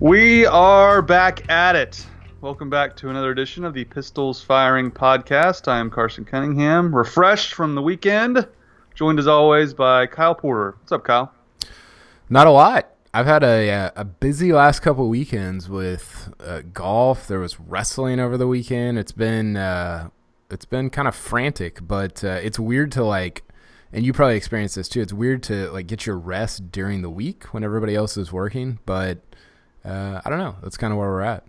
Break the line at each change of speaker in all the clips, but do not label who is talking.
We are back at it. Welcome back to another edition of the Pistols Firing Podcast. I am Carson Cunningham, refreshed from the weekend, joined as always by Kyle Porter. What's up, Kyle?
Not a lot. I've had a a busy last couple weekends with uh, golf. There was wrestling over the weekend. It's been uh, it's been kind of frantic, but uh, it's weird to like, and you probably experienced this too. It's weird to like get your rest during the week when everybody else is working, but uh, I don't know. That's kind of where we're at.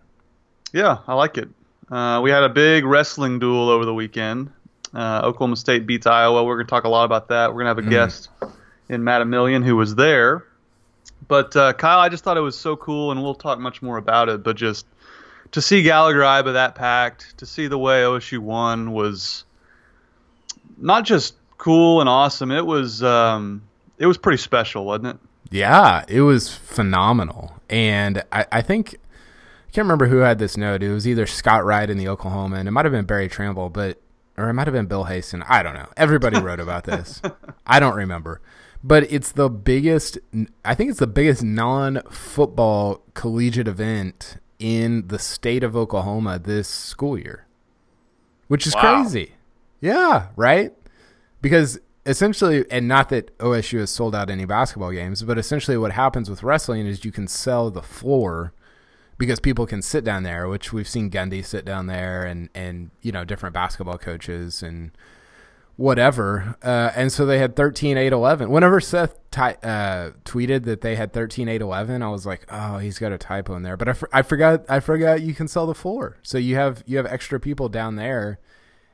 Yeah, I like it. Uh, we had a big wrestling dual over the weekend. Uh, Oklahoma State beats Iowa. We're going to talk a lot about that. We're going to have a mm. guest in Matt Amilian who was there. But uh, Kyle, I just thought it was so cool, and we'll talk much more about it. But just to see Gallagher Iba that packed, to see the way OSU won was not just cool and awesome. It was um, it was pretty special, wasn't it?
Yeah, it was phenomenal. And I, I think I can't remember who had this note. It was either Scott Wright in the Oklahoma, and it might have been Berry Tramel, but or it might have been Bill Haisten. I don't know. Everybody wrote about this. I don't remember. But it's the biggest I think it's the biggest non-football collegiate event in the state of Oklahoma this school year. Which is wow. crazy. Yeah, right? Because essentially, and not that OSU has sold out any basketball games, but essentially what happens with wrestling is you can sell the floor because people can sit down there, which we've seen Gundy sit down there and, and you know, different basketball coaches and whatever. Uh, and so they had 13, 8, 11. Whenever Seth uh, tweeted that they had 13, 8, 11, I was like, oh, he's got a typo in there. But I, I forgot, I forgot you can sell the floor. So you have, you have extra people down there.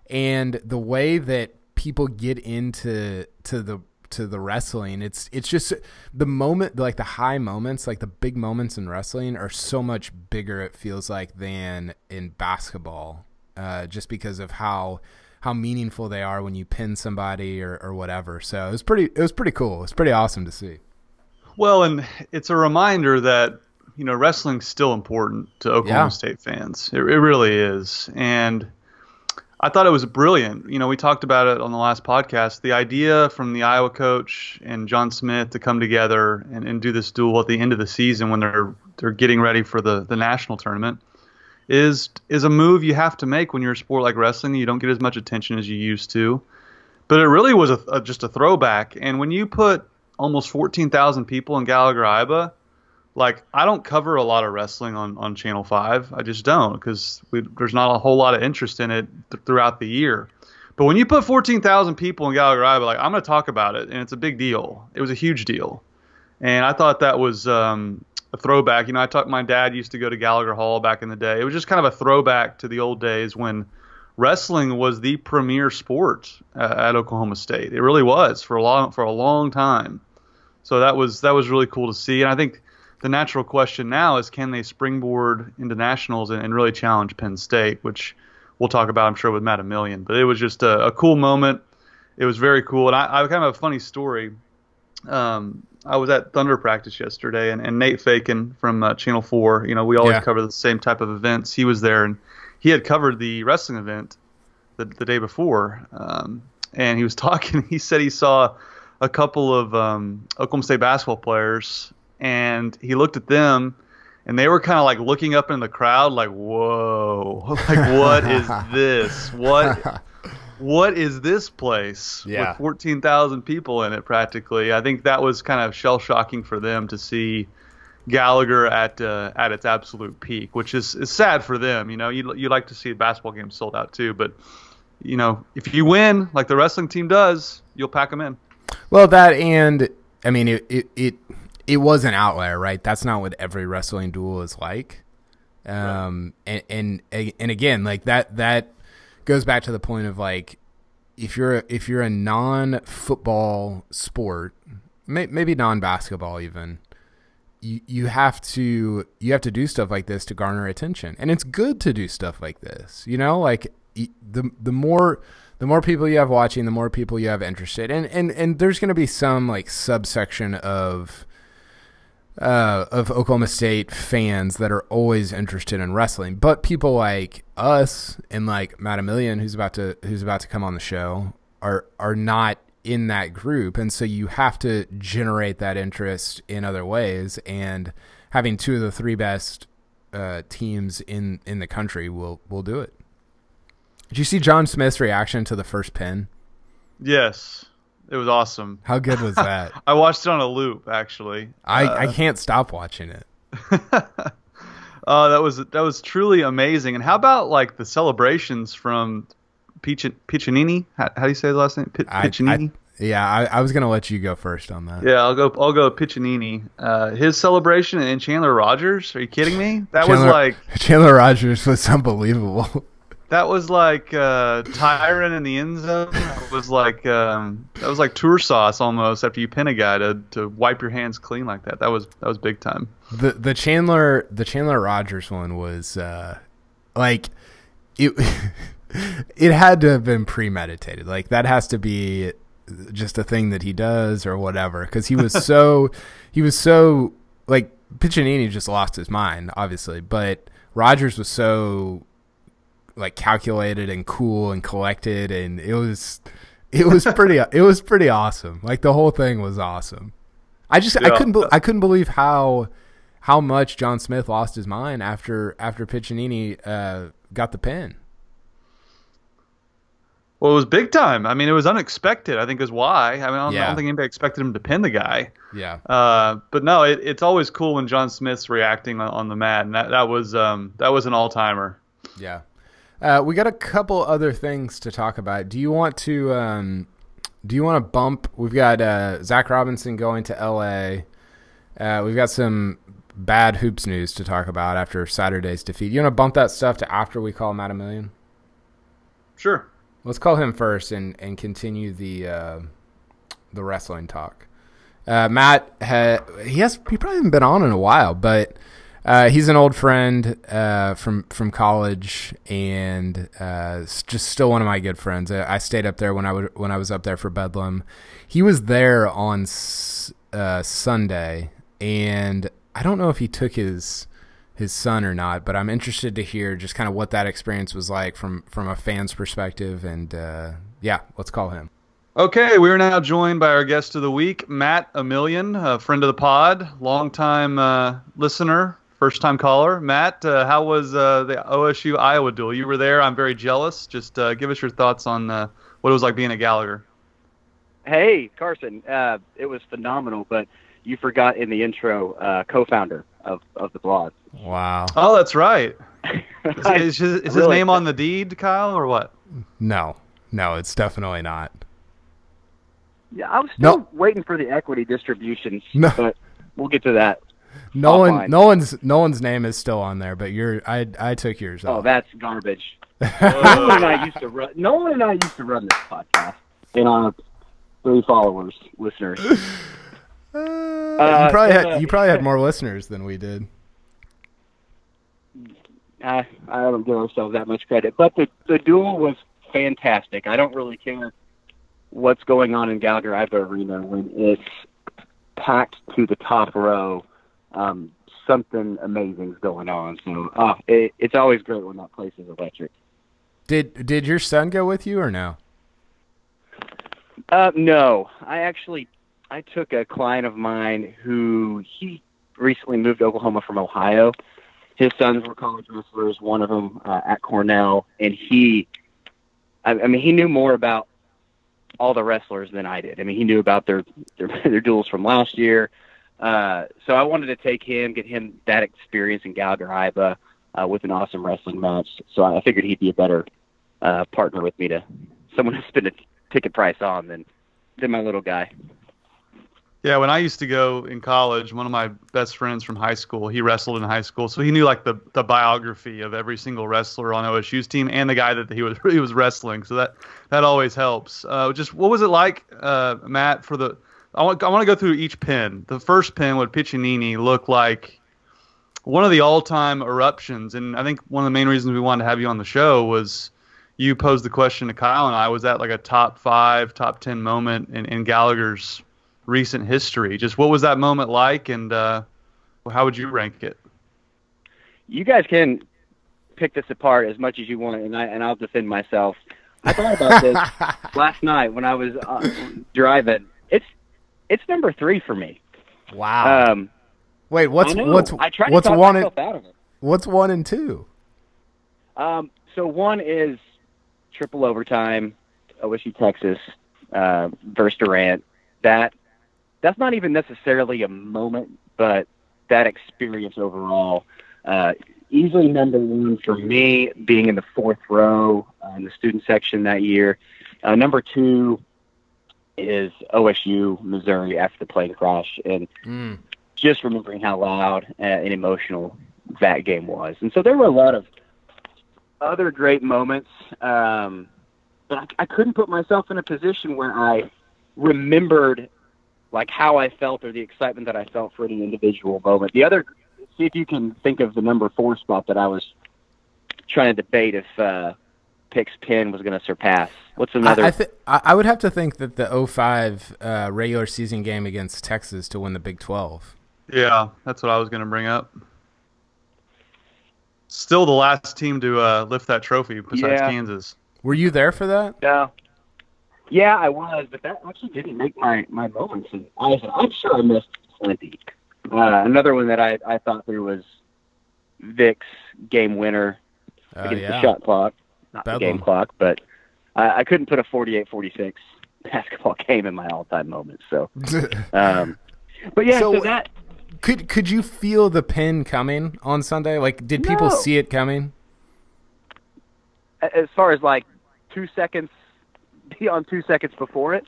And the way that people get into to the to the wrestling it's it's just the moment like the high moments like the big moments in wrestling are so much bigger it feels like than in basketball uh, just because of how how meaningful they are when you pin somebody or, or whatever. So it was pretty it was pretty cool. It's pretty awesome to see.
Well and it's a reminder that you know wrestling's still important to oklahoma yeah. state fans. It, it really is. And I thought it was brilliant. You know, we talked about it on the last podcast. The idea from the Iowa coach and John Smith to come together and, and do this dual at the end of the season when they're they're getting ready for the, the national tournament is is a move you have to make when you're a sport like wrestling. You don't get as much attention as you used to, but it really was a, a just a throwback. And when you put almost 14,000 people in Gallagher Iba, like I don't cover a lot of wrestling on, on Channel Five. I just don't because there's not a whole lot of interest in it th- throughout the year. But when you put 14,000 people in Gallagher Iba, like I'm going to talk about it, and it's a big deal. It was a huge deal, and I thought that was um, a throwback. You know, I talked. My dad used to go to Gallagher Hall back in the day. It was just kind of a throwback to the old days when wrestling was the premier sport uh, at Oklahoma State. It really was for a long for a long time. So that was that was really cool to see, and I think the natural question now is can they springboard into nationals and, and, really challenge Penn State, which we'll talk about, I'm sure, with Matt Amilian. But it was just a, a cool moment. It was very cool. And I, I kind of have a funny story. Um, I was at Thunder practice yesterday, and, and Nate Feken from uh, Channel 4, you know, we always yeah. cover the same type of events. He was there, and he had covered the wrestling event the, the day before. Um, and he was talking, he said he saw a couple of um, Oklahoma State basketball players and he looked at them and they were kind of like looking up in the crowd like whoa. Like what is this? What what is this place yeah. with 14,000 people in it practically? I think that was kind of shell shocking for them to see Gallagher at uh, at its absolute peak which is, is sad for them you know? You you like to see a basketball game sold out too but you know if you win like the wrestling team does you'll pack them in.
Well that and i mean it, it, it it was an outlier, right? That's not what every wrestling dual is like. Um, right. and, and and again, like that that goes back to the point of like if you're a, if you're a non football sport, may, maybe non basketball even, you you have to you have to do stuff like this to garner attention, and it's good to do stuff like this. You know, like the the more the more people you have watching, the more people you have interested, and and and there's going to be some like subsection of uh, of Oklahoma State fans that are always interested in wrestling, but people like us and like Matt Amilian, who's about to who's about to come on the show, are are not in that group, and so you have to generate that interest in other ways. And having two of the three best uh, teams in in the country will will do it. Did you see John Smith's reaction to the first pin?
Yes, it was awesome.
How good was that?
I watched it on a loop actually.
I uh, I can't stop watching it.
uh, that was that was truly amazing. And how about like the celebrations from Piccininni? How, how do you say the last name? P- Piccininni.
Yeah, I, I, was gonna let you go first on that.
Yeah, I'll go. I'll go Piccininni. Uh, his celebration and Chandler Rogers. Are you kidding me? That Chandler, was like
Chandler Rogers was unbelievable.
That was like uh, Tyron in the end zone. That was like um, that was like tour sauce almost after you pin a guy to, to wipe your hands clean like that. That was that was big time.
The the Chandler the Chandler Rogers one was uh, like it. it had to have been premeditated. Like that has to be just a thing that he does or whatever because he was so he was so like Piccininni just lost his mind obviously but Rogers was so like calculated and cool and collected and it was it was pretty it was pretty awesome like the whole thing was awesome I just yeah. I couldn't be, I couldn't believe how how much John Smith lost his mind after after Piccininni uh, got the pin
well, it was big time. I mean, it was unexpected. I think is why. I mean, I don't, yeah. I don't think anybody expected him to pin the guy.
Yeah.
Uh, but no, it, it's always cool when John Smith's reacting on, on the mat, and that that was um, that was an all timer.
Yeah. Uh, we got a couple other things to talk about. Do you want to um, do you want to bump? We've got uh, Zac Robinson going to L.A. Uh, we've got some bad hoops news to talk about after Saturday's defeat. You want to bump that stuff to after we call Matt Amilian?
Sure.
Let's call him first and, and continue the uh, the wrestling talk. Uh, Matt, ha, he has he probably hasn't been on in a while, but uh, he's an old friend uh, from from college and uh, just still one of my good friends. I, I stayed up there when I when I was up there for Bedlam. He was there on uh, Sunday, and I don't know if he took his his son or not, but I'm interested to hear just kind of what that experience was like from from a fan's perspective. And uh, yeah, let's call him.
Okay, we are now joined by our guest of the week, Matt Amilian, a friend of the pod, longtime uh, listener, first time caller. Matt, uh, how was uh, the OSU Iowa dual? You were there. I'm very jealous. Just uh, give us your thoughts on uh, what it was like being at Gallagher.
Hey, Carson. it was phenomenal, but you forgot in the intro co-founder of, of the blog.
Wow.
Oh, that's right. Is, is, his, is his name on the deed, Kyle, or what?
No, no, it's definitely not.
Yeah, I was still no. waiting for the equity distributions, no. but we'll get to that.
No one, no one's, no one's name is still on there, but you're, I, I took yours.
Oh, off. that's garbage. no one and I used to run. No one and I used to run this podcast, and on three followers, listeners.
Uh, you probably had uh, you probably had more listeners than we did.
I I don't give ourselves that much credit, but the the dual was fantastic. I don't really care what's going on in Gallagher Iba Arena when it's packed to the top row. Um, something amazing's going on. So uh, it, it's always great when that place is electric.
Did did your son go with you or no?
Uh, no, I actually I took a client of mine who he recently moved to Oklahoma from Ohio. His sons were college wrestlers, one of them uh, at Cornell, and he, I, I mean, he knew more about all the wrestlers than I did. I mean, he knew about their their, their duals from last year. Uh, so I wanted to take him, get him that experience in Gallagher Iba uh, with an awesome wrestling match. So I figured he'd be a better uh, partner with me to someone to spend a ticket price on than than my little guy.
Yeah, when I used to go in college, one of my best friends from high school, he wrestled in high school, so he knew like the, the biography of every single wrestler on OSU's team and the guy that he was he was wrestling. So that that always helps. Uh, just what was it like, uh, Matt? For the I want I want to go through each pin. The first pin with Piccininni looked like one of the all-time eruptions, and I think one of the main reasons we wanted to have you on the show was you posed the question to Kyle and I was that like a top five, top ten moment in, in Gallagher's recent history. Just what was that moment like, and uh, how would you rank it?
You guys can pick this apart as much as you want, and I and I'll defend myself. I thought about this last night when I was uh, driving. It's it's number three for me.
Wow.
Um,
Wait, what's what's what's one and, what's one and two?
Um, so one is triple overtime, OSU Texas uh, versus Durant. That that's not even necessarily a moment, but that experience overall. Uh, easily number one for me, being in the fourth row uh, in the student section that year. Uh, number two is OSU Missouri after the plane crash, and mm. just remembering how loud and emotional that game was. And so there were a lot of other great moments, um, but I, I couldn't put myself in a position where I remembered like how I felt or the excitement that I felt for any individual moment. The other, see if you can think of the number four spot that I was trying to debate if uh, Pick's pin was going to surpass. What's another?
I, I, th- I would have to think that the 05 uh, regular season game against Texas to win the Big 12.
Yeah, that's what I was going to bring up. Still the last team to uh, lift that trophy besides yeah. Kansas.
Were you there for that?
Yeah. Yeah, I was, but that actually didn't make my my moments. And I, I'm sure I missed plenty. Uh, another one that I I thought there was Vic's game winner uh, against yeah. the shot clock, not the game clock, but I, I couldn't put a 48-46 basketball game in my all-time moments. So, um, but yeah, so, so, that
could could you feel the pin coming on Sunday? Like, did people no. see it coming?
As far as like two seconds be on two seconds before it?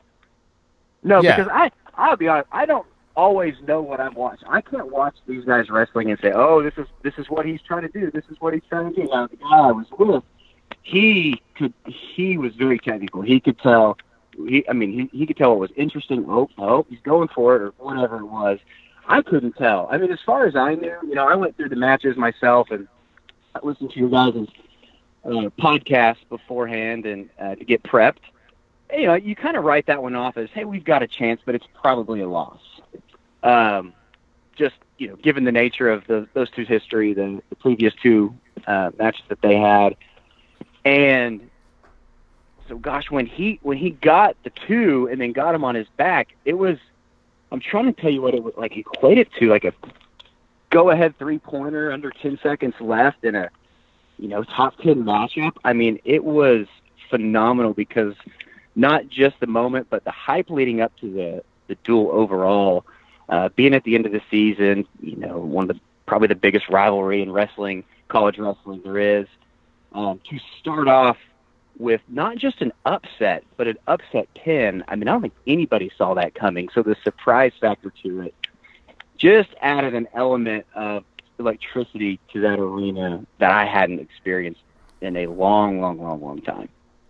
No, yeah. because I I'll be honest, I don't always know what I'm watching. I can't watch these guys wrestling and say, "Oh, this is this is what he's trying to do. This is what he's trying to do." Now, the guy I was with, he could he was very technical. He could tell. He, I mean, he he could tell what was interesting. Oh, oh, he's going for it, or whatever it was. I couldn't tell. I mean, as far as I knew, you know, I went through the matches myself and I listened to your guys' uh, podcast beforehand and uh, to get prepped you know, you kind of write that one off as, hey, we've got a chance, but it's probably a loss. Um, just you know, given the nature of the, those two's history, the, the previous two uh, matches that they had, and so gosh, when he when he got the two and then got him on his back, it was. I'm trying to tell you what it was like equated to, like a go ahead three pointer under 10 seconds left in a you know top 10 matchup. I mean, it was phenomenal because not just the moment, but the hype leading up to the the dual overall. Uh, being at the end of the season, you know, one of the probably the biggest rivalry in wrestling, college wrestling there is. Um, to start off with not just an upset, but an upset pin. I mean, I don't think anybody saw that coming. So the surprise factor to it just added an element of electricity to that arena that I hadn't experienced in a long, long, long, long time.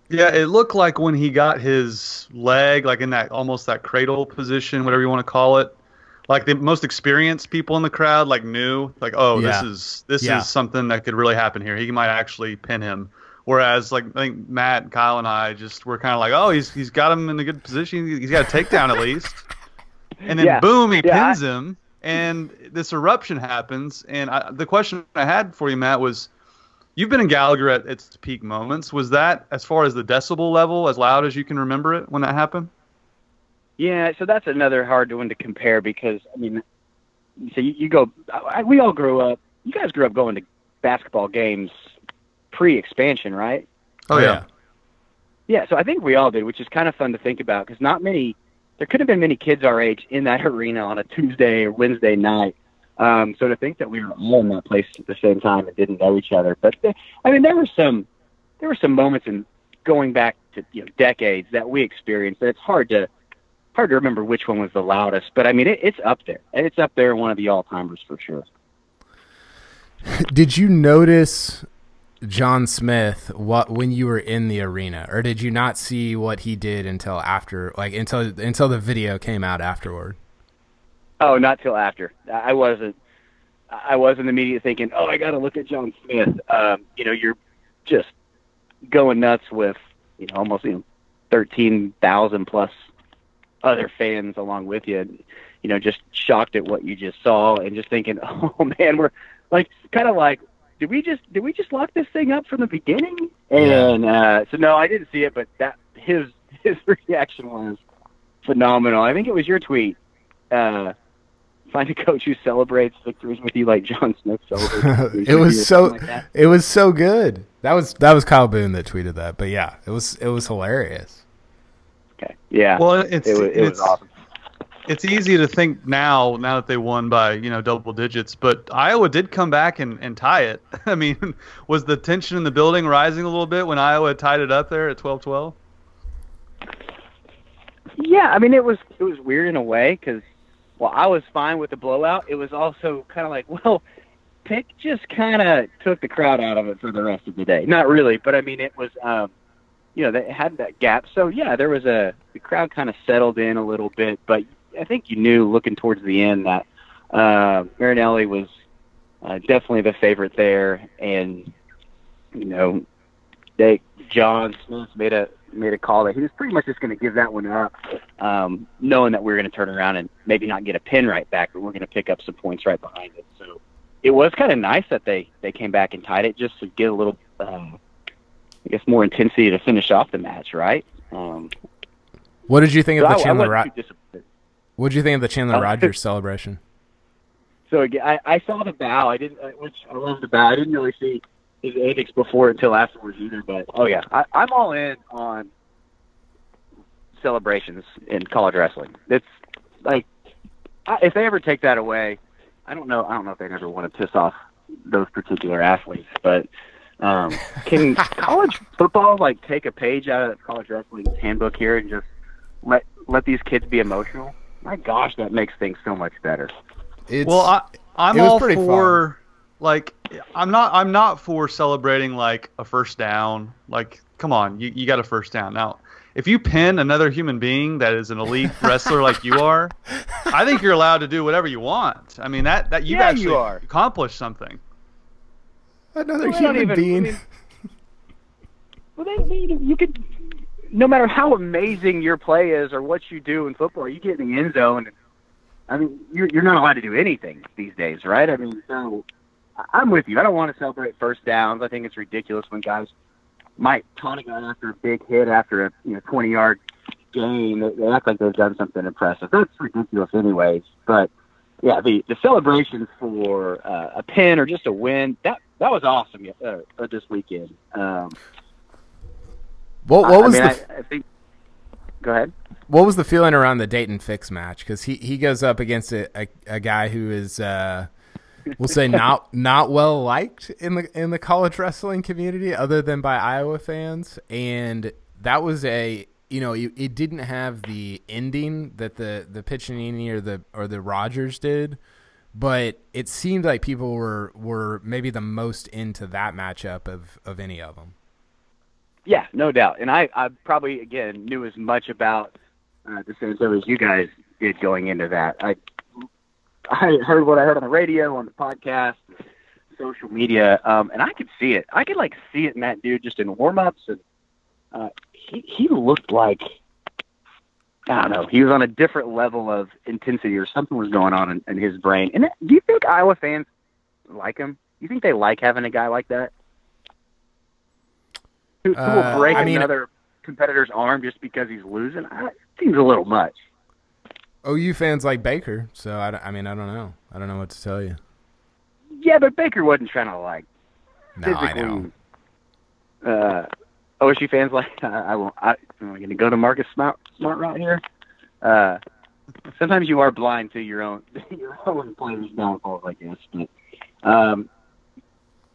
Yeah, it looked like when he got his leg, like in that almost that cradle position, whatever you want to call it, like the most experienced people in the crowd, like knew, like, oh, yeah. this is this yeah. is something that could really happen here. He might actually pin him. Whereas, like I think Matt, Kyle, and I just were kind of like, oh, he's he's got him in a good position. He's got a takedown at least. And then yeah. boom, he pins him, and this eruption happens. And I, the question I had for you, Matt, was You've been in Gallagher at its peak moments. Was that, as far as the decibel level, as loud as you can remember it when that happened?
Yeah, so that's another hard one to compare because I mean, so you, you go. I, we all grew up. You guys grew up going to basketball games pre-expansion, right?
Oh yeah.
Yeah, so I think we all did, which is kind of fun to think about because not many. There could have been many kids our age in that arena on a Tuesday or Wednesday night um, so to think that we were all in that place at the same time and didn't know each other, but the, I mean, there were some there were some moments in going back to you know decades that we experienced that it's hard to hard to remember which one was the loudest. But I mean, it, it's up there. It's up there, one of the all timers for sure.
Did you notice John Smith what when you were in the arena, or did you not see what he did until after, like until until the video came out afterward?
Oh, not till after. I wasn't. I wasn't immediately thinking, "Oh, I got to look at John Smith." Um, you know, you're just going nuts with you know almost you know thirteen thousand plus other fans along with you. You know, just shocked at what you just saw and just thinking, "Oh man, we're like kind of like." Did we just did we just lock this thing up from the beginning? And uh, so no, I didn't see it, but that his his reaction was phenomenal. I think it was your tweet uh, find a coach who celebrates victories with you like John Smith celebrates.
it was so like it was so good. That was that was Kyle Boone that tweeted that. But yeah, it was it was hilarious.
Okay. Yeah.
Well, it's
it was,
it
was awesome.
It's easy to think now, now that they won by you know double digits, but Iowa did come back and, and tie it. I mean, was the tension in the building rising a little bit when Iowa tied it up there at 12-12?
Yeah, I mean it was it was weird in a way because well I was fine with the blowout. It was also kind of like well, Pick just kind of took the crowd out of it for the rest of the day. Not really, but I mean it was um, you know they had that gap. So yeah, there was a the crowd kind of settled in a little bit, but I think you knew looking towards the end that uh, Marinelli was uh, definitely the favorite there, and you know they John Smith made a made a call that he was pretty much just going to give that one up, um, knowing that we are going to turn around and maybe not get a pin right back, but we're going to pick up some points right behind it. So it was kind of nice that they they came back and tied it just to get a little, um, I guess, more intensity to finish off the match, right? Um,
what did you think of the I, Chandler? I what did you think of the Chandler uh, Rogers celebration?
So again, I, I saw the bow. I didn't, which I love the bow. I didn't really see his antics before until afterwards either. But oh yeah, I, I'm all in on celebrations in college wrestling. It's like I, if they ever take that away, I don't know. I don't know if they'd ever want to piss off those particular athletes, but um, can college football like take a page out of college wrestling handbook here and just let let these kids be emotional? My gosh, that makes things so much better.
It's, well, I, I'm all for. Fun like I'm not I'm not for celebrating like a first down. Like come on, you, you got a first down. Now, if you pin another human being that is an elite wrestler like you are, I think you're allowed to do whatever you want. I mean that that you've
yeah,
actually
you are.
accomplished something.
Another well, human even, being. I mean,
well, they, you could no matter how amazing your play is or what you do in football, you get in the end zone and I mean, you're you're not allowed to do anything these days, right? I mean, so I'm with you. I don't want to celebrate first downs. I think it's ridiculous when guys might taunt a guy after a big hit after a you know 20 yard gain. They, they act like they've done something impressive. That's ridiculous, anyways. But yeah, the the celebrations for uh, a pin or just a win that that was awesome uh, uh, this weekend. Um,
what what was
I
mean,
the? I, I think. Go ahead.
What was the feeling around the Daton Fix match? Because he, he goes up against a, a, a guy who is uh, we'll say not not well liked in the in the college wrestling community, other than by Iowa fans. And that was a you know it, it didn't have the ending that the the Piccininni or the or the Rogers did, but it seemed like people were were maybe the most into that matchup of of any of them.
Yeah, no doubt. And I I probably again knew as much about uh, DeSanto as you guys did going into that. I I heard what I heard on the radio, on the podcast, social media, um, and I could see it. I could like see it in that dude just in warm ups, and uh, he he looked like I don't know. He was on a different level of intensity, or something was going on in, in his brain. And do you think Iowa fans like him? Do you think they like having a guy like that who, who will uh, break uh, I mean, another competitor's arm just because he's losing? I, it seems a little much.
OU fans like Baker, so I, I mean I don't know. I don't know what to tell you.
Yeah, but Baker wasn't trying to like
no. I know.
Uh, OSU fans like I, I won't. I, am going to go to Marcus Smart Smart right here. Uh, sometimes you are blind to your own your own players' downfalls, I guess. But um,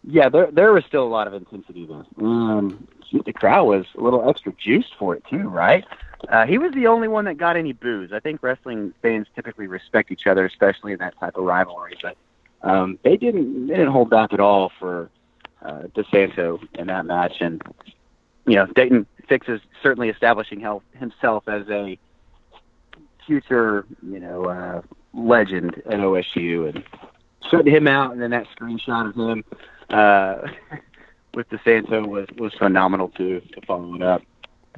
yeah, there there was still a lot of intensity there. Um, the crowd was a little extra juiced for it too, right? Uh, he was the only one that got any boos. I think wrestling fans typically respect each other, especially in that type of rivalry. But um, they didn't they didn't hold back at all for uh, DeSanto in that match, and you know Daton Fix is certainly establishing himself as a future you know uh, legend at OSU, and shutting him out, and then that screenshot of him uh, with DeSanto was was phenomenal to to follow it up.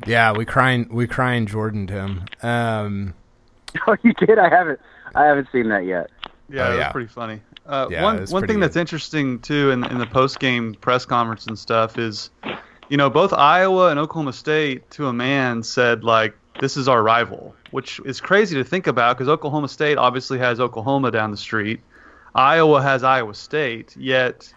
Yeah, we crying we crying Jordan to him. Um,
oh, you did? I haven't I haven't seen that yet.
Yeah,
oh,
it was pretty funny. Uh, yeah, one one thing good. that's interesting too in in the post game press conference and stuff is, you know, both Iowa and Oklahoma State to a man said like this is our rival, which is crazy to think about because Oklahoma State obviously has Oklahoma down the street. Iowa has Iowa State, yet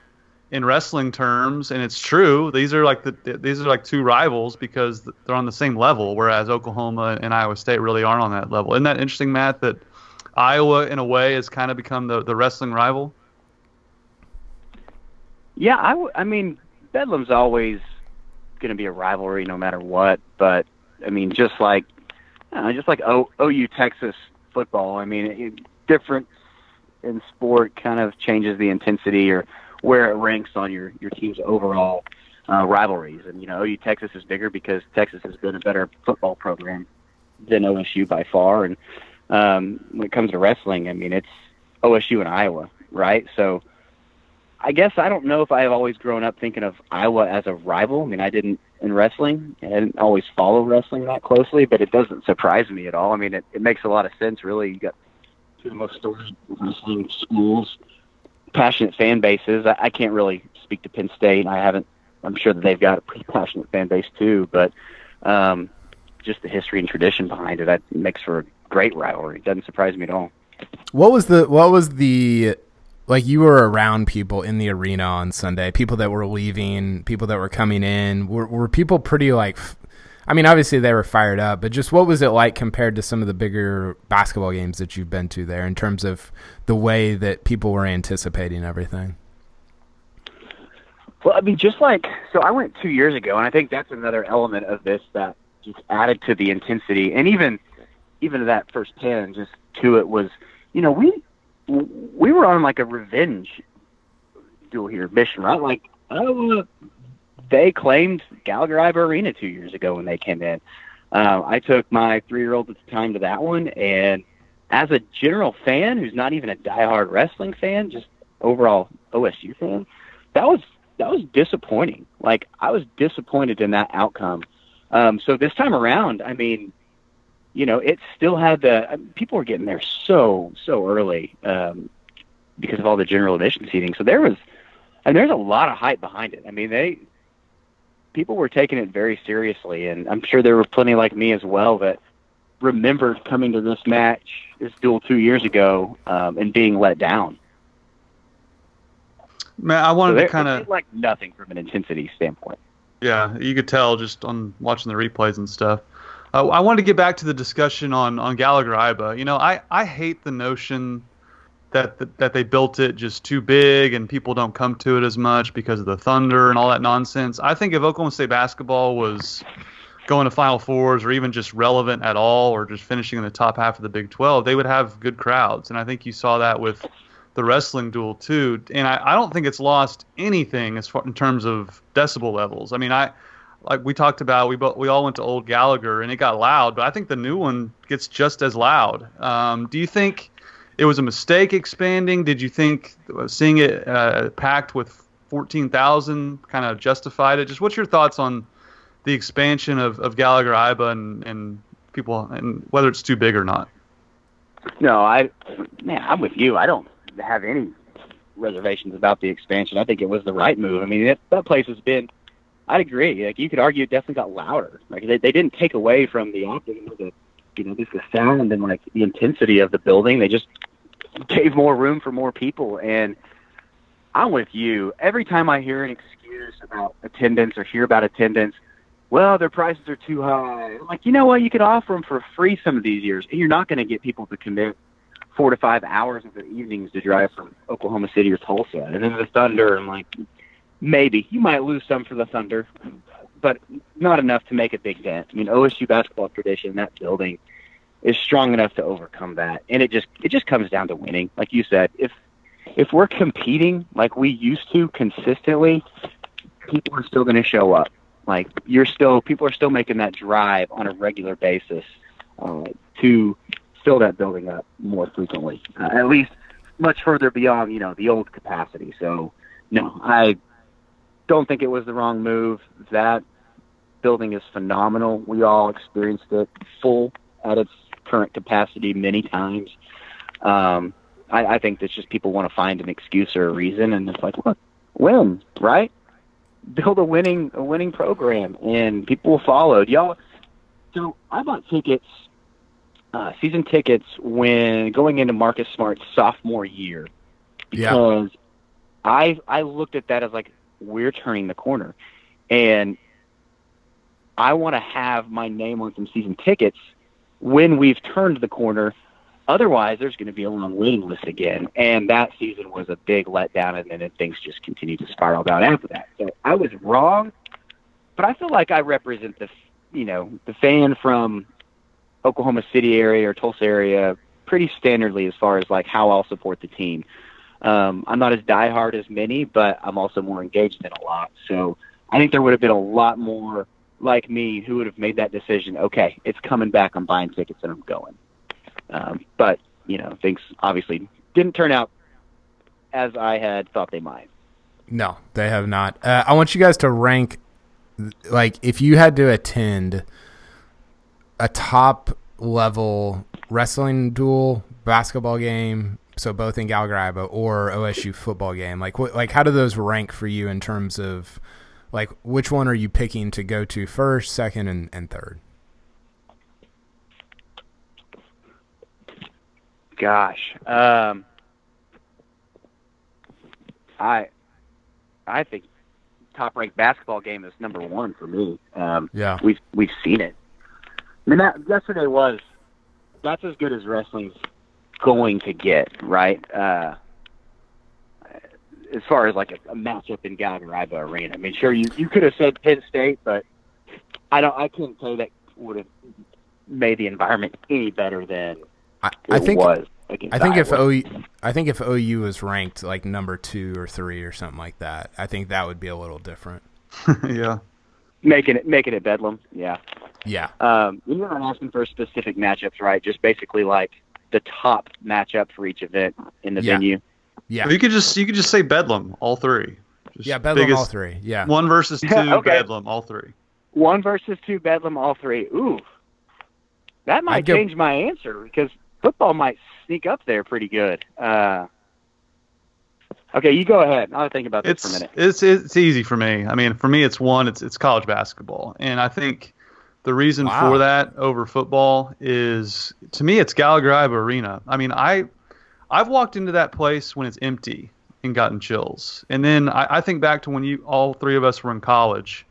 in wrestling terms, and it's true, these are like the these are like two rivals because they're on the same level, whereas Oklahoma and Iowa State really aren't on that level. Isn't that interesting, Matt? That Iowa, in a way, has kind of become the, the wrestling rival.
Yeah, I, w- I mean, Bedlam's always going to be a rivalry no matter what. But I mean, just like uh, just like o- OU Texas football. I mean, it, different in sport kind of changes the intensity or where it ranks on your your team's overall uh, rivalries. And you know, OU Texas is bigger because Texas has been a better football program than OSU by far. And um, when it comes to wrestling, I mean, it's OSU and Iowa, right? So I guess I don't know if I have always grown up thinking of Iowa as a rival. I mean, I didn't in wrestling. I didn't always follow wrestling that closely, but it doesn't surprise me at all. I mean, it, it makes a lot of sense, really. You got two of the most storied wrestling schools, passionate fan bases. I, I can't really speak to Penn State. I haven't. I'm sure that they've got a pretty passionate fan base too, but um, just the history and tradition behind it that makes for a great rivalry. It doesn't surprise me at all.
What was the what was the like you were around people in the arena on Sunday, people that were leaving, people that were coming in. Were were people pretty like I mean, obviously they were fired up, but just what was it like compared to some of the bigger basketball games that you've been to there in terms of the way that people were anticipating everything?
Well, I mean, just like so, I went two years ago, and I think that's another element of this that just added to the intensity, and even even that first ten, just to it was, you know, we we were on like a revenge dual here mission, right? Like, oh, they claimed Gallagher Arena two years ago when they came in. Uh, I took my three-year-old at the time to that one, and as a general fan who's not even a diehard wrestling fan, just overall OSU fan, that was that was disappointing. Like I was disappointed in that outcome. Um, so this time around, I mean, you know, it still had the people were getting there so so early um, because of all the general admission seating. So there was, and there's a lot of hype behind it. I mean, they people were taking it very seriously, and I'm sure there were plenty like me as well that remembered coming to this match, this dual two years ago, um, and being let down.
Man, I wanted so to kind of
like nothing from an intensity standpoint.
Yeah, you could tell just on watching the replays and stuff. Uh, I wanted to get back to the discussion on on Gallagher Iba. You know, I I hate the notion that, that that they built it just too big and people don't come to it as much because of the thunder and all that nonsense. I think if Oklahoma State basketball was going to Final Fours or even just relevant at all or just finishing in the top half of the Big 12, they would have good crowds. And I think you saw that with the wrestling dual too. And I, I don't think it's lost anything as far in terms of decibel levels. I mean, I like we talked about, we both, we all went to Old Gallagher and it got loud, but I think the new one gets just as loud. Um, do you think it was a mistake expanding? Did you think seeing it uh, packed with fourteen thousand kind of justified it? Just what's your thoughts on the expansion of, of Gallagher Iba and, and people and whether it's too big or not?
No, I man, I'm with you. I don't have any reservations about the expansion. I think it was the right move. I mean, it, that place has been I'd agree. Like you could argue, it definitely got louder. Like they, they didn't take away from the of the, you know, just the sound and like the intensity of the building. They just gave more room for more people. And I'm with you. Every time I hear an excuse about attendance or hear about attendance, well, their prices are too high. I'm like, you know what? You could offer them for free some of these years, and you're not going to get people to commit four to five hours of the evenings to drive from Oklahoma City or Tulsa. And then the Thunder, I'm like, maybe you might lose some for the Thunder, but not enough to make a big dent. I mean, OSU basketball tradition, that building is strong enough to overcome that, and it just it just comes down to winning. Like you said, if if we're competing like we used to consistently, people are still going to show up. Like you're still people are still making that drive on a regular basis uh, to fill that building up more frequently, uh, at least much further beyond you know the old capacity. So no, I don't think it was the wrong move. That building is phenomenal. We all experienced it full at its current capacity many times. Um, I, I think that's just people want to find an excuse or a reason, and it's like, look, win, right? Build a winning a winning program, and people will follow. Y'all, So I bought tickets, uh, season tickets, when going into Marcus Smart's sophomore year, because yeah. I I looked at that as like we're turning the corner, and I want to have my name on some season tickets when we've turned the corner. Otherwise, there's going to be a long waiting list again. And that season was a big letdown, and then things just continued to spiral down after that. So I was wrong, but I feel like I represent the, you know, the fan from Oklahoma City area or Tulsa area pretty standardly as far as like how I'll support the team. Um, I'm not as diehard as many, but I'm also more engaged in a lot. So I think there would have been a lot more like me who would have made that decision. Okay, it's coming back. I'm buying tickets and I'm going. Um, but you know, things obviously didn't turn out as I had thought they might.
No, they have not. Uh, I want you guys to rank, like, if you had to attend a top level wrestling dual, basketball game, so both in Gallagher or OSU football game, like, what, like, how do those rank for you in terms of, like, which one are you picking to go to first, second, and, and third?
Gosh, um, I I think top ranked basketball game is number one for me. Um,
yeah,
we've we've seen it. I mean, that yesterday was that's as good as wrestling's going to get, right? Uh, as far as like a, a matchup in Gallagher-Iba Arena. I mean, sure you you could have said Penn State, but I don't. I couldn't say that would have made the environment any better than
I, I think was. I think if OU, I think if OU was ranked like number two or three or something like that, I think that would be a little different.
yeah,
making it making it bedlam. Yeah,
yeah.
Um, you're not asking for specific matchups, right? Just basically like the top matchup for each event in the
yeah.
venue.
Yeah,
well, you could just you could just say bedlam all three.
Just yeah, bedlam all three. Yeah,
one versus two, okay. bedlam all three.
One versus two, bedlam all three. Ooh, that might change my answer because football might sneak up there pretty good. Uh, okay, you go ahead. I'll think about this
it's,
for a minute.
It's it's easy for me. I mean, for me, it's one. It's it's college basketball, and I think the reason wow. for that over football is to me, it's Gallagher-Iba Arena. I mean, I I've walked into that place when it's empty and gotten chills, and then I, I think back to when you all three of us were in college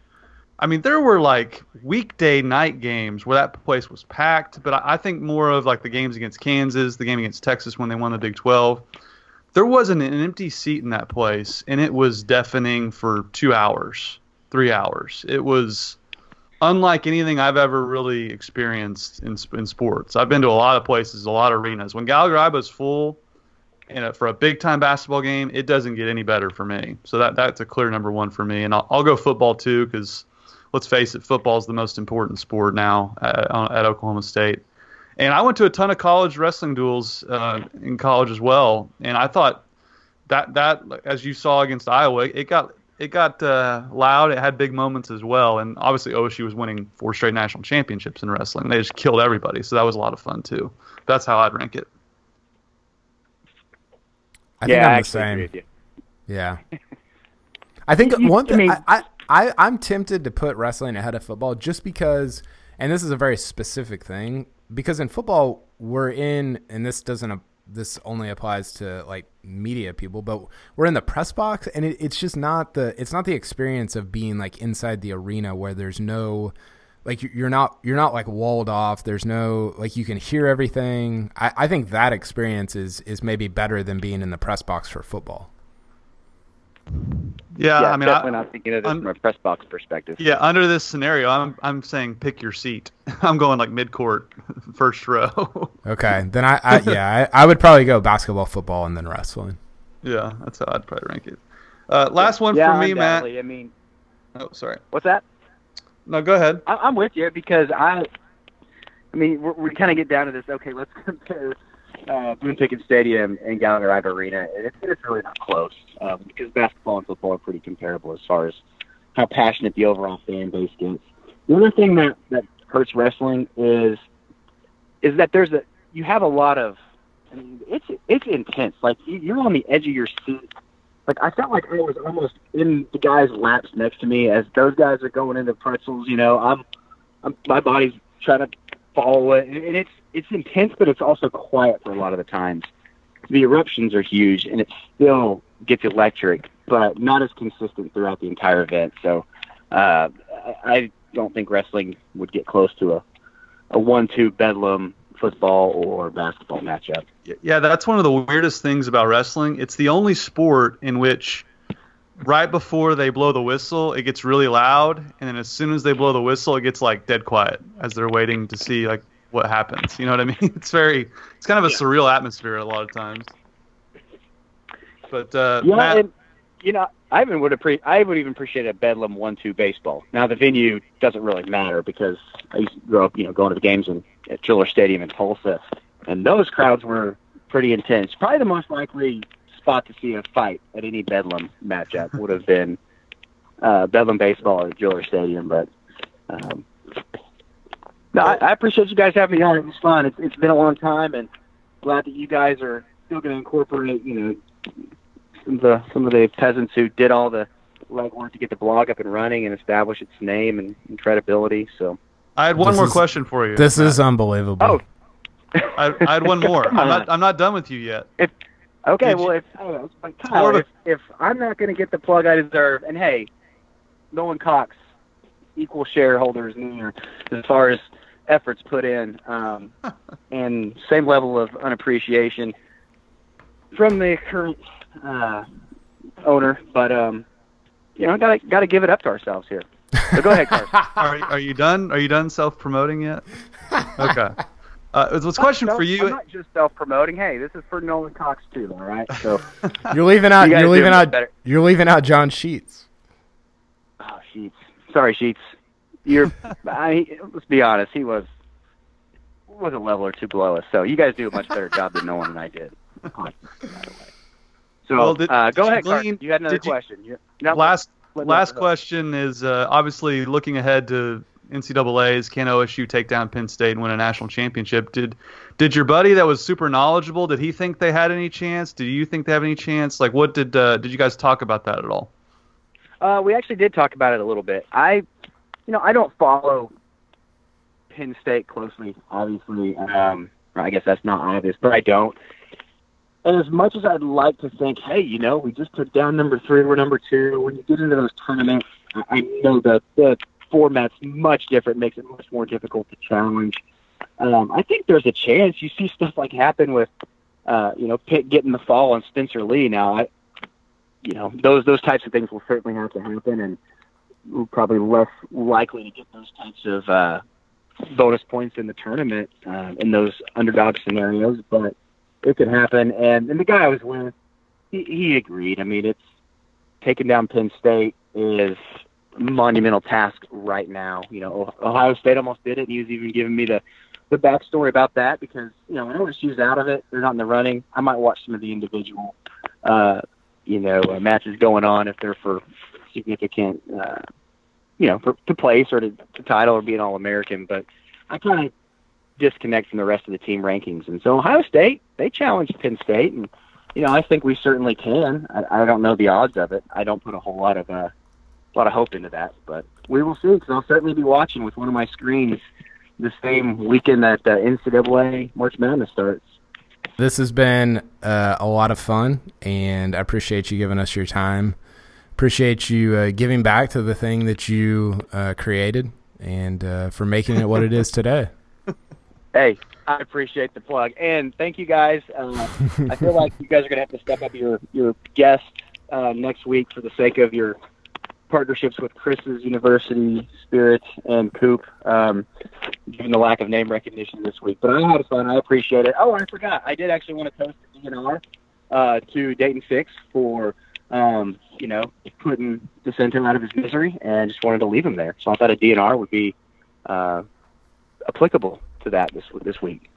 I mean, there were like weekday night games where that place was packed, but I, think more of like the games against Kansas, the game against Texas when they won the Big 12. There wasn't an empty seat in that place, and it was deafening for two hours, three hours. It was unlike anything I've ever really experienced in, in sports. I've been to a lot of places, a lot of arenas. When Gallagher is full, and for a big time basketball game, it doesn't get any better for me. So that that's a clear number one for me, and I'll, I'll go football too because let's face it, football is the most important sport now at, at, Oklahoma State. And I went to a ton of college wrestling duals uh, in college as well, and I thought that that as you saw against Iowa, it got it got uh, loud. It had big moments as well, and obviously OSU was winning four straight national championships in wrestling. They just killed everybody, so that was a lot of fun too. That's how I'd rank it.
I think yeah, I'm the same. Yeah. I think one thing I, I, I, I'm tempted to put wrestling ahead of football just because, and this is a very specific thing, because in football we're in, and this doesn't this only applies to like media people, but we're in the press box, and it, it's just not the it's not the experience of being like inside the arena where there's no like you're not you're not like walled off. There's no like you can hear everything. I, I think that experience is is maybe better than being in the press box for football.
Yeah,
yeah
I mean,
definitely I, not thinking of this I'm, from a press box perspective.
Yeah, under this scenario, I'm I'm saying pick your seat. I'm going like mid court, first row.
okay, then I, I yeah I, I, would probably go basketball, football, and then wrestling.
Yeah, that's how I'd probably rank it. Uh, last one yeah, for me, Matt.
I mean,
oh sorry.
What's that?
No, go ahead.
I, am with you because I, I mean, we kind of get down to this. Okay, let's compare uh, Boone Pickens Stadium and Gallagher-Iba Arena, and it's, it's really not close um, because basketball and football are pretty comparable as far as how passionate the overall fan base gets. The other thing that that hurts wrestling is is that there's a you have a lot of I mean, it's it's intense. Like you're on the edge of your seat. Like I felt like I was almost in the guy's laps next to me as those guys are going into pretzels. You know, I'm, I'm my body's trying to follow it, and it's it's intense, but it's also quiet for a lot of the times. The eruptions are huge, and it still gets electric, but not as consistent throughout the entire event. So uh, I don't think wrestling would get close to a a one-two bedlam football or basketball matchup.
Yeah, that's one of the weirdest things about wrestling. It's the only sport in which right before they blow the whistle, it gets really loud, and then as soon as they blow the whistle, it gets like dead quiet as they're waiting to see like what happens. You know what I mean? It's very, it's kind of a yeah. surreal atmosphere a lot of times. But uh,
yeah,
Matt,
and, you know, I even would appre- I would even appreciate a Bedlam one-two baseball. Now the venue doesn't really matter because I used to grow up, you know, going to the games in, at Driller Stadium in Tulsa, and those crowds were pretty intense. Probably the most likely spot to see a fight at any Bedlam matchup would have been uh, Bedlam baseball at Driller Stadium. But um, no, I, I appreciate you guys having me on. It was fun. It's, it's been a long time, and glad that you guys are still going to incorporate, you know, some of the some of the peasants who did all the legwork to get the blog up and running and establish its name and, and credibility. So
I had one
This
more
is-
question for you.
This
Matt.
is unbelievable.
Oh.
I, I had one more.
Come
I'm not. I'm not done with you yet.
Okay,
Did
well,
you-
if, oh, but Kyle, if, if I'm not going to get the plug I deserve, and hey, Nolan Cox, equal shareholders near as far as efforts put in, um, and same level of unappreciation from the current uh, owner, but um, you know, gotta gotta give it up to ourselves here. So go ahead, Carson.
Are, are you done? Are you done self promoting yet? Okay. Uh, it was a question
No,
for
I'm
you.
not just self-promoting. Hey, this is for Nolan Cox too. All right, so
You're leaving out.
You you're
leaving out.
better.
You're leaving out John Sheets.
Oh, Sheets. Sorry, Sheets. You're. I. Let's be honest. He was was a level or two below us. So you guys do a much better job than Nolan and I did. So
Well, did-
uh, go
did
ahead,
you
Carson. You had another question. You, no,
last
let-
last
let-
question is uh, obviously looking ahead to NCAA's. Can OSU take down Penn State and win a national championship? Did did your buddy that was super knowledgeable? Did he think they had any chance? Do you think they have any chance? Like, what did uh, did you guys talk about that at all?
Uh, we actually did talk about it a little bit. I, you know, I don't follow Penn State closely, obviously. Um, I guess that's not obvious, but I don't. And as much as I'd like to think, hey, you know, we just took down number three, we're number two. When you get into those tournaments, I know that the format's much different, makes it much more difficult to challenge. Um, I think there's a chance you see stuff like happen with, uh, you know, Pitt getting the fall on Spencer Lee. Now, I, you know, those those types of things will certainly have to happen, and probably less likely to get those types of uh, bonus points in the tournament uh, in those underdog scenarios. But it could happen, and and the guy I was with, he, he agreed. I mean, it's taking down Penn State is monumental task right now. You know, Ohio State almost did it, and he was even giving me the the backstory about that because you know when OSU's out of it, they're not in the running. I might watch some of the individual, uh, you know, uh, matches going on if they're for significant, uh, you know, for, to place or to, to title or be an All American. But I kind of disconnect from the rest of the team rankings, and so Ohio State they challenged Penn State, and you know I think we certainly can. I, I don't know the odds of it. I don't put a whole lot of uh, a lot of hope into that, but we will see. Because I'll certainly be watching with one of my screens the same weekend that uh, NCAA March Madness starts.
This has been uh, a lot of fun, and I appreciate you giving us your time. Appreciate you uh, giving back to the thing that you uh, created, and uh, for making it what it is today.
Hey, I appreciate the plug, and thank you guys. Uh, I feel like you guys are going to have to step up your your guest uh, next week for the sake of your partnerships with Chris's University, Spirit, and Coop. Um, given the lack of name recognition this week, but I had fun. I appreciate it. Oh, I forgot. I did actually want to toast the DNR uh, to Daton Fix for um, you know putting the center out of his misery, and just wanted to leave him there. So I thought a DNR would be uh, applicable to that this this week.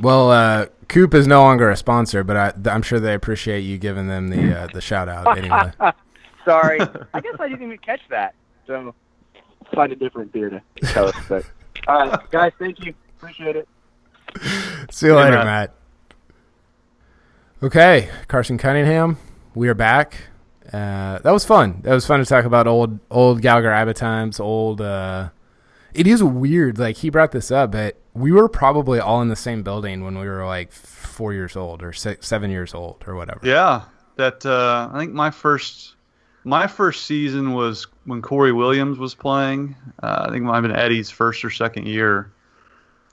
Well, uh, Coop is no longer a sponsor, but I, I'm sure they appreciate you giving them the uh, the shout out anyway.
Sorry, I guess I didn't even catch that. So find a different beer to toast. But all right, guys, thank you. Appreciate it.
See you
Hey,
later,
Matt.
Matt. Okay, Carson Cunningham, we are back. Uh, that was fun. That was fun to talk about old old Gallagher Abbott times, old uh, It is weird. Like he brought this up, but we were probably all in the same building when we were like four years old or six, seven years old or whatever.
Yeah, that uh, I think my first my first season was when Corey Williams was playing. Uh, I think it might have been Eddie's first or second year,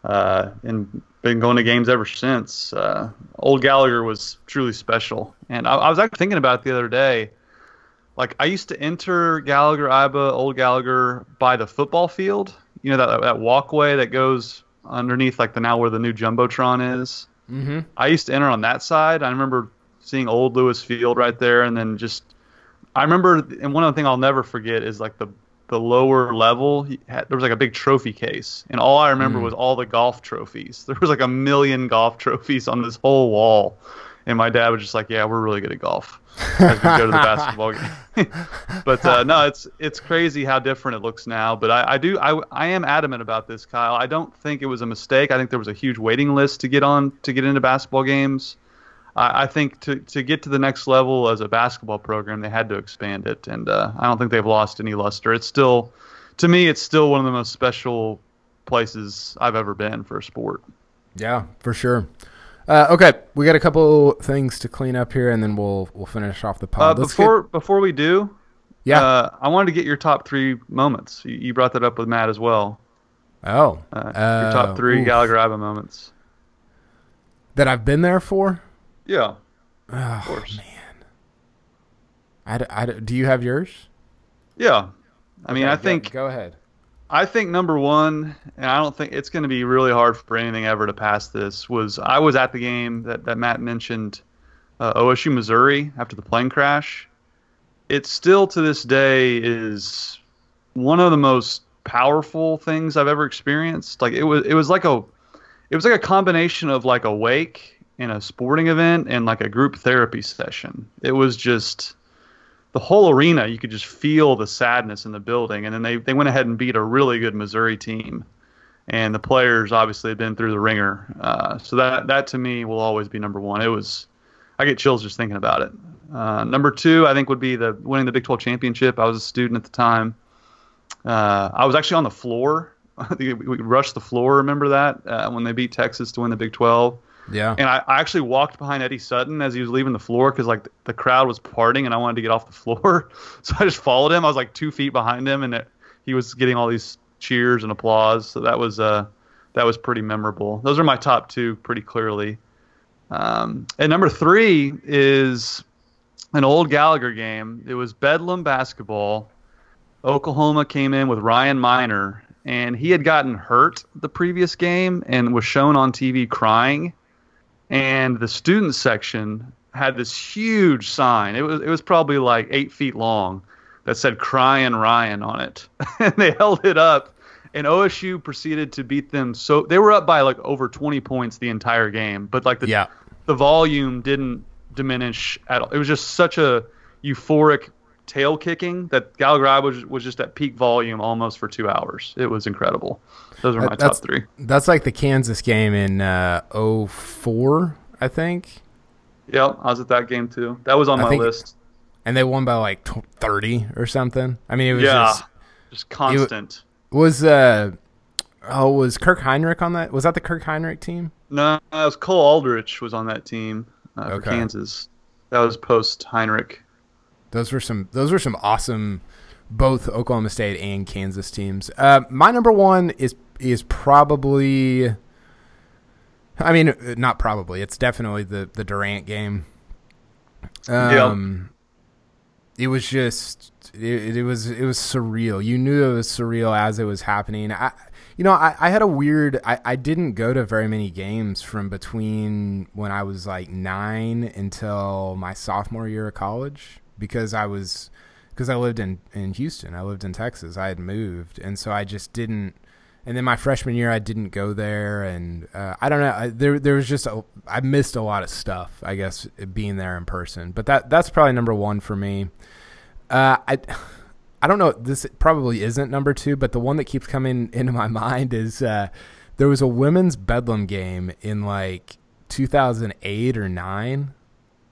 uh, and been going to games ever since. Uh, old Gallagher was truly special, and I, I was actually thinking about it the other day like I used to enter Gallagher Iba, Old Gallagher by the football field. You know that that walkway that goes underneath like the now where the new jumbotron is.
Mm-hmm.
I used to enter on that side. I remember seeing Old Lewis Field right there, and then just I remember. And one other thing I'll never forget is like the the lower level. Had, there was like a big trophy case, and all I remember mm. was all the golf trophies. There was like a million golf trophies on this whole wall, and my dad was just like, "Yeah, we're really good at golf." as we go to the basketball game. but uh, no, it's it's crazy how different it looks now. But I, I do I, I am adamant about this, Kyle. I don't think it was a mistake. I think there was a huge waiting list to get on to get into basketball games. I, I think to to get to the next level as a basketball program, they had to expand it, and uh, I don't think they've lost any luster. It's still, to me, it's still one of the most special places I've ever been for a sport.
Yeah, for sure. Uh, okay, we got a couple things to clean up here, and then we'll we'll finish off the pod.
Uh, before get... before we do,
yeah,
uh, I wanted to get your top three moments. You, you, brought that up with Matt as well.
Oh,
uh, your top three oof. Gallagher Iba moments
that I've been there for.
Yeah,
oh, of course. man. I, I, do you have yours?
Yeah, I mean, I think.
Go, go ahead.
I think number one, and I don't think it's going to be really hard for anything ever to pass this, was I was at the game that, that Matt mentioned, uh, OSU Missouri after the plane crash. It still to this day is one of the most powerful things I've ever experienced. Like it was, it was like a, it was like a combination of like a wake and a sporting event and like a group therapy session. It was just the whole arena, you could just feel the sadness in the building. And then they, they went ahead and beat a really good Missouri team. And the players obviously had been through the ringer. Uh, so that, that to me will always be number one. It was, I get chills just thinking about it. Uh, number two, I think would be the winning the Big 12 championship. I was a student at the time. Uh, I was actually on the floor. we rushed the floor. Remember that uh, when they beat Texas to win the Big 12?
Yeah.
And I, I actually walked behind Eddie Sutton as he was leaving the floor because like the crowd was parting and I wanted to get off the floor, so I just followed him. I was like two feet behind him and it, he was getting all these cheers and applause. So that was uh that was pretty memorable. Those are my top two pretty clearly. Um, and number three is an old Gallagher game. It was Bedlam basketball. Oklahoma came in with Ryan Minor, and he had gotten hurt the previous game and was shown on TV crying and the student section had this huge sign. It was it was probably like eight feet long that said "Crying Ryan" on it, and they held it up. And OSU proceeded to beat them. So they were up by like over 20 points the entire game, but like the
yeah.
the volume didn't diminish at all. It was just such a euphoric tail kicking that Gallagher was, was just at peak volume almost for two hours. It was incredible. Those are my
that's,
top three.
That's like the Kansas game in uh, 04, I think.
Yep, I was at that game too. That was on I my think, list.
And they won by like 30 or something. I mean, it was
yeah,
just,
just constant.
Was uh oh was Kirk Hinrich on that? Was that the Kirk Hinrich team?
No, it was Cole Aldrich was on that team uh, okay. for Kansas. That was post Hinrich.
Those were some those were some awesome both Oklahoma State and Kansas teams. Uh, my number one is is probably. I mean, not probably. It's definitely the the Durant game. Um, yep. It was just it, it was it was surreal. You knew it was surreal as it was happening. I, you know, I, I had a weird. I, I didn't go to very many games from between when I was like nine until my sophomore year of college because I was because I lived in in Houston. I lived in Texas. I had moved, and so I just didn't. And then my freshman year, I didn't go there, and uh, I don't know. I, there, there was just a, I missed a lot of stuff. I guess being there in person, but that that's probably number one for me. Uh, I, I don't know. This probably isn't number two, but the one that keeps coming into my mind is uh, there was a women's Bedlam game in like 2008 or nine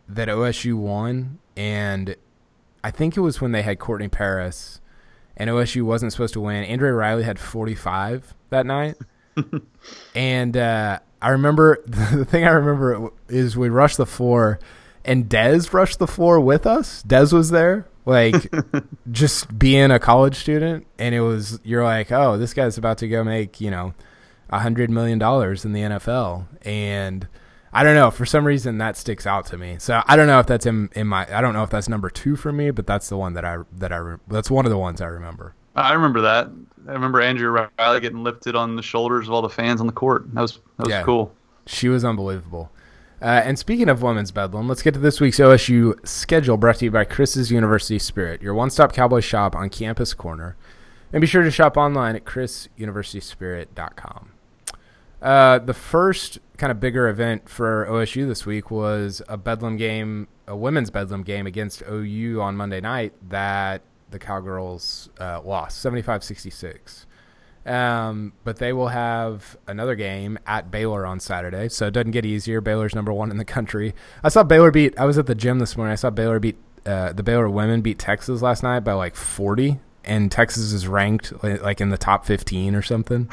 that OSU won, and I think it was when they had Courtney Paris, and OSU wasn't supposed to win. Andrea Riley had 45 that night, and uh, I remember the thing I remember is we rushed the floor, and Dez rushed the floor with us. Dez was there, like just being a college student, and it was you're like, oh, this guy's about to go make you know a hundred million dollars in the NFL, and I don't know. For some reason, that sticks out to me. So I don't know if that's in in my. I don't know if that's number two for me, but that's the one that I that I that's one of the ones I remember.
I remember that. I remember Andrea Riley getting lifted on the shoulders of all the fans on the court. That was that was yeah, cool.
She was unbelievable. Uh, and speaking of women's bedlam, let's get to this week's OSU schedule brought to you by Chris's University Spirit, your one-stop cowboy shop on Campus Corner. And be sure to shop online at chrisuniversityspirit.com. Uh, the first kind of bigger event for OSU this week was a Bedlam game, a women's Bedlam game against OU on Monday night that the Cowgirls uh, lost 75 66. Um, but they will have another game at Baylor on Saturday, so it doesn't get easier. Baylor's number one in the country. I saw Baylor beat. I was at the gym this morning. I saw Baylor beat uh, the Baylor women beat Texas last night by like forty and Texas is ranked like in the top 15 or something.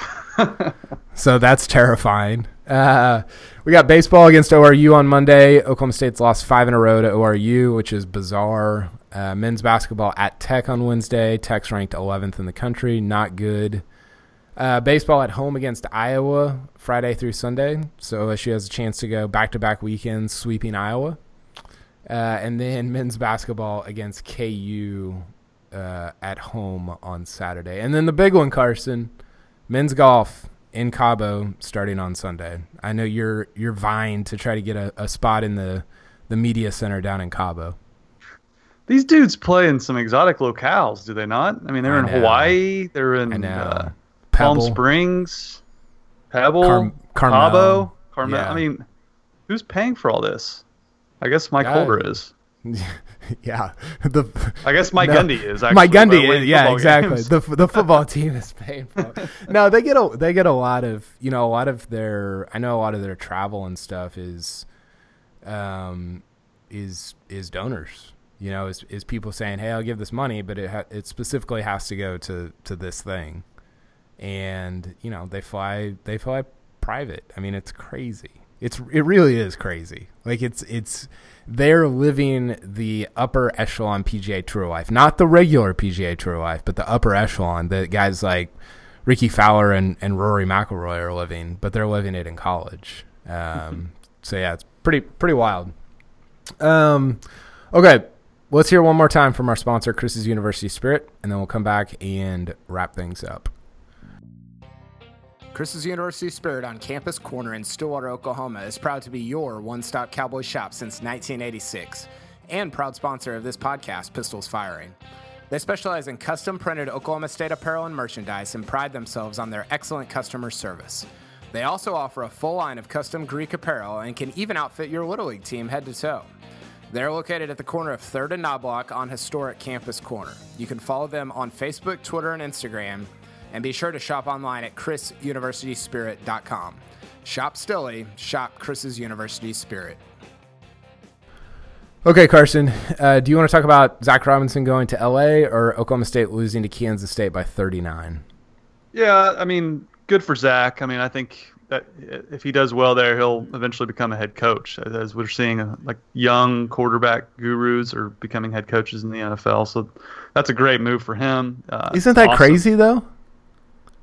so that's terrifying. Uh, we got baseball against ORU on Monday. Oklahoma State's lost five in a row to ORU, which is bizarre. Uh, men's basketball at Tech on Wednesday. Tech's ranked 11th in the country. Not good. Uh, baseball at home against Iowa Friday through Sunday. So OSU has a chance to go back to back weekends sweeping Iowa. Uh, and then men's basketball against KU uh, at home on Saturday. And then the big one, Carson, men's golf in Cabo starting on Sunday. I know you're you're vying to try to get a, a spot in the the media center down in Cabo.
These dudes play in some exotic locales, do they not? I mean, they're I in know. Hawaii. They're in uh, Palm Springs, Pebble, Car- Cabo, Carmel. Yeah. I mean, who's paying for all this? I guess Mike Holder is.
yeah. The
I guess Mike no, Gundy is actually
Mike Gundy yeah, exactly. Games. The the football team is paying for it. no, they get a they get a lot of you know, a lot of their I know a lot of their travel and stuff is um is is donors. You know, is is people saying, "Hey, I'll give this money, but it ha- it specifically has to go to to this thing." And, you know, they fly they fly private. I mean, it's crazy. It's it really is crazy. Like it's it's they're living the upper echelon PGA Tour life, not the regular PGA Tour life, but the upper echelon that guys like Rickie Fowler and, and Rory McIlroy are living, but they're living it in college. Um, so yeah, it's pretty pretty wild. Um, okay, let's hear one more time from our sponsor, Chris's University Spirit, and then we'll come back and wrap things up. Chris's University Spirit on Campus Corner in Stillwater, Oklahoma is proud to be your one stop cowboy shop since 1986 and proud sponsor of this podcast, Pistols Firing. They specialize in custom printed Oklahoma State apparel and merchandise and pride themselves on their excellent customer service. They also offer a full line of custom Greek apparel and can even outfit your Little League team head to toe. They're located at the corner of 3rd and Knoblock on historic Campus Corner. You can follow them on Facebook, Twitter, and Instagram and be sure to shop online at chrisuniversityspirit.com. Shop Stilly, shop Chris's University Spirit. Okay, Carson, uh, do you want to talk about Zac Robinson going to LA or Oklahoma State losing to Kansas State by 39?
Yeah, I mean, good for Zac. I mean, I think that if he does well there, he'll eventually become a head coach. As we're seeing, uh, like young quarterback gurus are becoming head coaches in the NFL. So that's a great move for him.
Uh, Isn't that awesome. crazy though?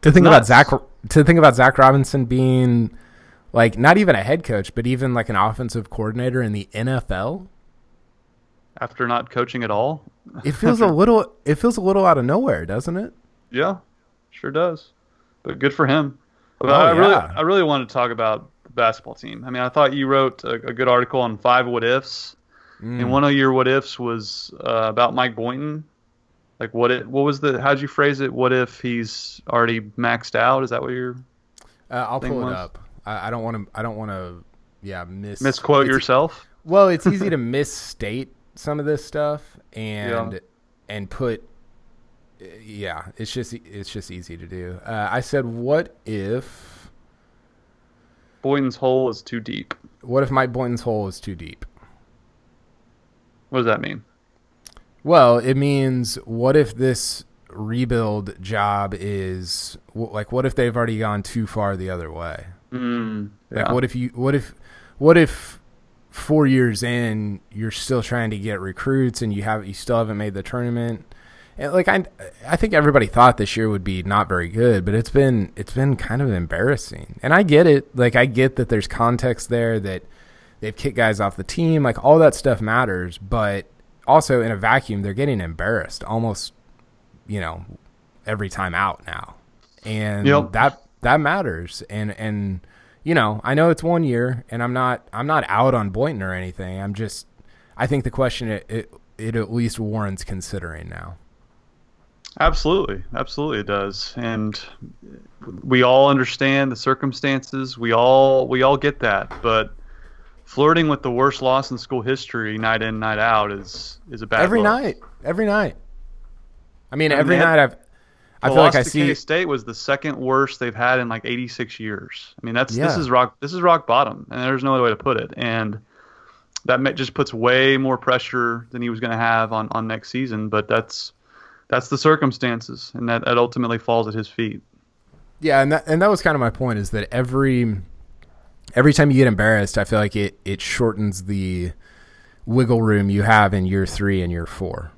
To think nuts. about Zac to think about Zac Robinson being like not even a head coach, but even like an offensive coordinator in the NFL
after not coaching at all.
It feels a little it feels a little out of nowhere, doesn't it?
Yeah, sure does. But good for him. Oh, I yeah. really I really wanted to talk about the basketball team. I mean, I thought you wrote a, a good article on five what ifs. Mm. And one of your what ifs was uh, about Mike Boynton like what it what was the how'd you phrase it? What if he's already maxed out? Is that what you're?
Uh, I'll pull was? it up. I, don't want to. I don't want to. Yeah, miss
misquote yourself.
Well, it's easy to misstate some of this stuff and yeah. and put. Yeah, it's just it's just easy to do. Uh, I said, what if
Boynton's hole is too deep?
What if Mike Boynton's hole is too deep?
What does that mean?
Well, it means what if this rebuild job is like what if they've already gone too far the other way?
Mm,
yeah. Like what if you what if what if four years in you're still trying to get recruits and you have you still haven't made the tournament? And like I I think everybody thought this year would be not very good, but it's been it's been kind of embarrassing. And I get it. Like I get that there's context there that they've kicked guys off the team, like all that stuff matters, but also in a vacuum they're getting embarrassed almost you know every time out now, and yep. that that matters. And and you know I know it's one year, and I'm not I'm not out on Boynton or anything. I'm just I think the question it, it, it at least warrants considering now.
Absolutely, absolutely, it does, and we all understand the circumstances. We all we all get that, but flirting with the worst loss in school history night in night out is is a bad
every
look.
night every night I mean, every night I've.
I feel like I see K State was the second worst they've had in like 86 years. I mean, that's yeah. this is rock this is rock bottom, and there's no other way to put it. And that just puts way more pressure than he was going to have on on next season. But that's that's the circumstances, and that, that ultimately falls at his feet.
Yeah, and that and that was kind of my point is that every every time you get embarrassed, I feel like it it shortens the wiggle room you have in year three and year four.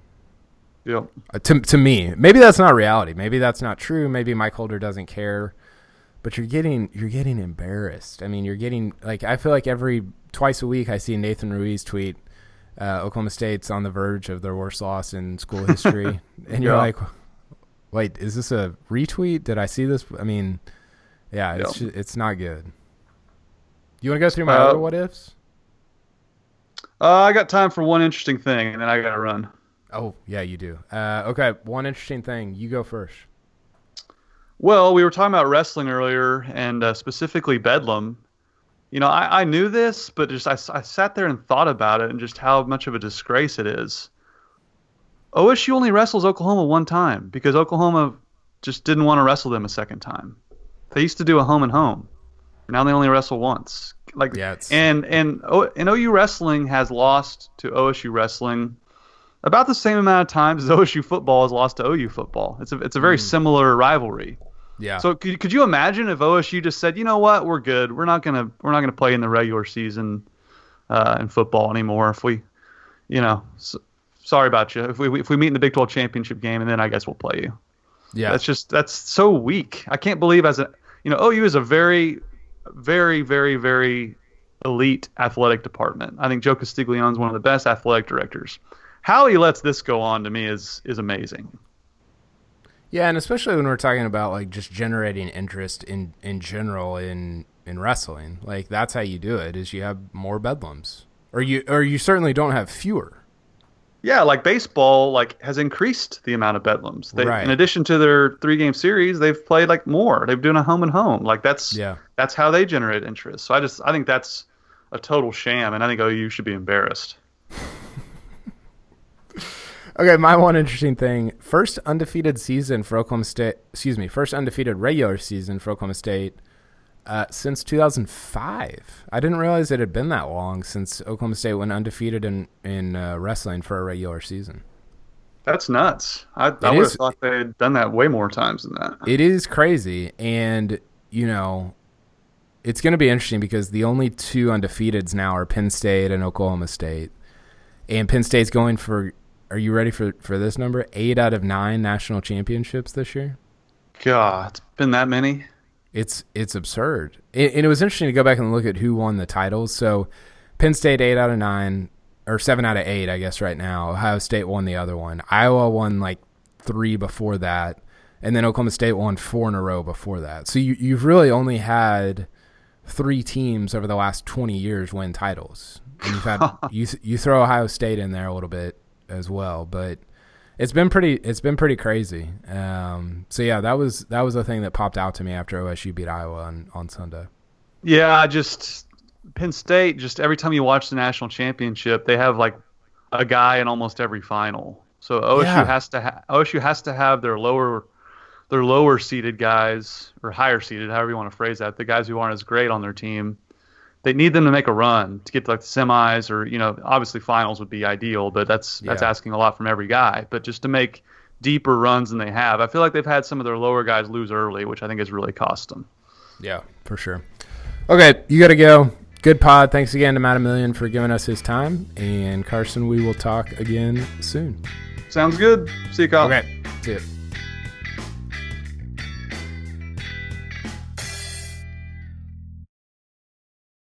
Yep.
Uh, to to me, maybe that's not reality. Maybe that's not true. Maybe Mike Holder doesn't care. But you're getting you're getting embarrassed. I mean, you're getting like I feel like every twice a week I see Nathan Ruiz tweet uh, Oklahoma State's on the verge of their worst loss in school history, and you're yeah. like, wait, is this a retweet? Did I see this? I mean, yeah, it's just, it's not good. You want to go through my uh, other what ifs?
Uh, I got time for one interesting thing, and then I got to run.
Oh yeah, you do. Uh, okay, one interesting thing. You go first.
Well, we were talking about wrestling earlier, and uh, specifically Bedlam. You know, I, I knew this, but just I, I sat there and thought about it, and just how much of a disgrace it is. OSU only wrestles Oklahoma one time because Oklahoma just didn't want to wrestle them a second time. They used to do a home and home. Now they only wrestle once. Like yeah, and and and OU wrestling has lost to OSU wrestling about the same amount of times as OSU football has lost to OU football. It's a it's a very mm. similar rivalry.
Yeah.
So could, could you imagine if OSU just said, you know what, we're good. We're not gonna we're not gonna play in the regular season uh, in football anymore. If we, you know, so, sorry about you. If we if we meet in the Big 12 championship game, and then I guess we'll play you.
Yeah.
That's just that's so weak. I can't believe as a you know OU is a very very very very elite athletic department. I think Joe Castiglione is one of the best athletic directors how he lets this go on to me is is amazing.
Yeah, and especially when we're talking about like just generating interest in in general in in wrestling, like that's how you do it. Is you have more bedlams, or you or you certainly don't have fewer.
Yeah, like baseball, like has increased the amount of bedlams. They, right. In addition to their three game series, they've played like more. They've doing a home and home. Like that's
yeah,
that's how they generate interest. So I just I think that's a total sham, and I think OU should be embarrassed.
Okay, my one interesting thing: first undefeated season for Oklahoma State. Excuse me, first undefeated regular season for Oklahoma State uh, since 2005. I didn't realize it had been that long since Oklahoma State went undefeated in in uh, wrestling for a regular season.
That's nuts. I, I would have thought they had done that way more times than that.
It is crazy, and you know, it's going to be interesting because the only two undefeateds now are Penn State and Oklahoma State, and Penn State's going for are you ready for for this number? Eight out of nine national championships this year.
God, it's been that many.
It's it's absurd. It, and it was interesting to go back and look at who won the titles. So, Penn State eight out of nine, or seven out of eight, I guess. Right now, Ohio State won the other one. Iowa won like three before that, and then Oklahoma State won four in a row before that. So you you've really only had three teams over the last twenty years win titles. And you've had you you throw Ohio State in there a little bit, as well. But it's been pretty it's been pretty crazy. Um, so yeah, that was that was the thing that popped out to me after OSU beat Iowa on, on Sunday.
Yeah, I just Penn State. Just every time you watch the national championship, they have like a guy in almost every final. So OSU yeah. has to ha- OSU has to have their lower their lower seeded guys or higher seeded, however you want to phrase that, the guys who aren't as great on their team they need them to make a run to get to like the semis or you know obviously finals would be ideal but that's yeah. that's asking a lot from every guy but just to make deeper runs than they have. I feel like they've had some of their lower guys lose early, which I think has really cost them.
Yeah, for sure. Okay, you got to go. Good pod. Thanks again to Matt Amilian for giving us his time. And Carson, we will talk again soon.
Sounds good. See you, Kyle.
Okay. See you.